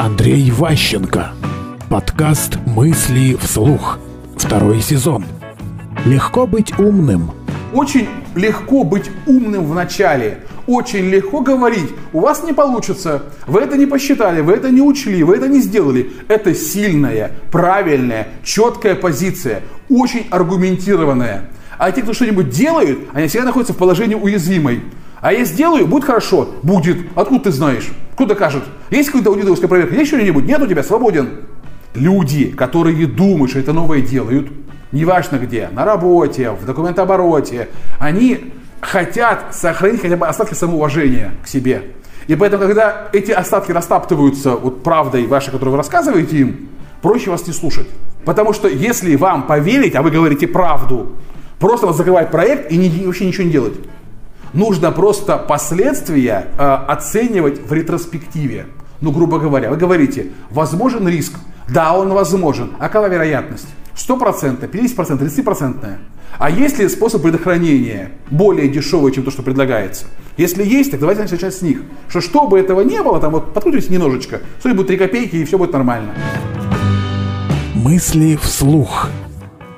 Андрей Ващенко. Подкаст «Мысли вслух». Второй сезон. Легко быть умным. Очень легко быть умным в начале. Очень легко говорить, у вас не получится, вы это не посчитали, вы это не учли, вы это не сделали. Это сильная, правильная, четкая позиция, очень аргументированная. А те, кто что-нибудь делают, они всегда находятся в положении уязвимой. А я сделаю, будет хорошо, будет. Откуда ты знаешь? Кто докажет? Есть какая-то аудиторская проверка? Есть что-нибудь? Нет у тебя, свободен. Люди, которые думают, что это новое делают, неважно где, на работе, в документообороте, они хотят сохранить хотя бы остатки самоуважения к себе. И поэтому, когда эти остатки растаптываются вот правдой вашей, которую вы рассказываете им, проще вас не слушать. Потому что если вам поверить, а вы говорите правду, просто вас закрывать проект и не, вообще ничего не делать. Нужно просто последствия э, оценивать в ретроспективе. Ну, грубо говоря, вы говорите, возможен риск. Да, он возможен. А какова вероятность? 100%, 50%, 30%. А есть ли способ предохранения более дешевый, чем то, что предлагается? Если есть, так давайте начать с них. Что чтобы этого не было, там вот подкрутите немножечко, стоит будет 3 копейки и все будет нормально. Мысли вслух.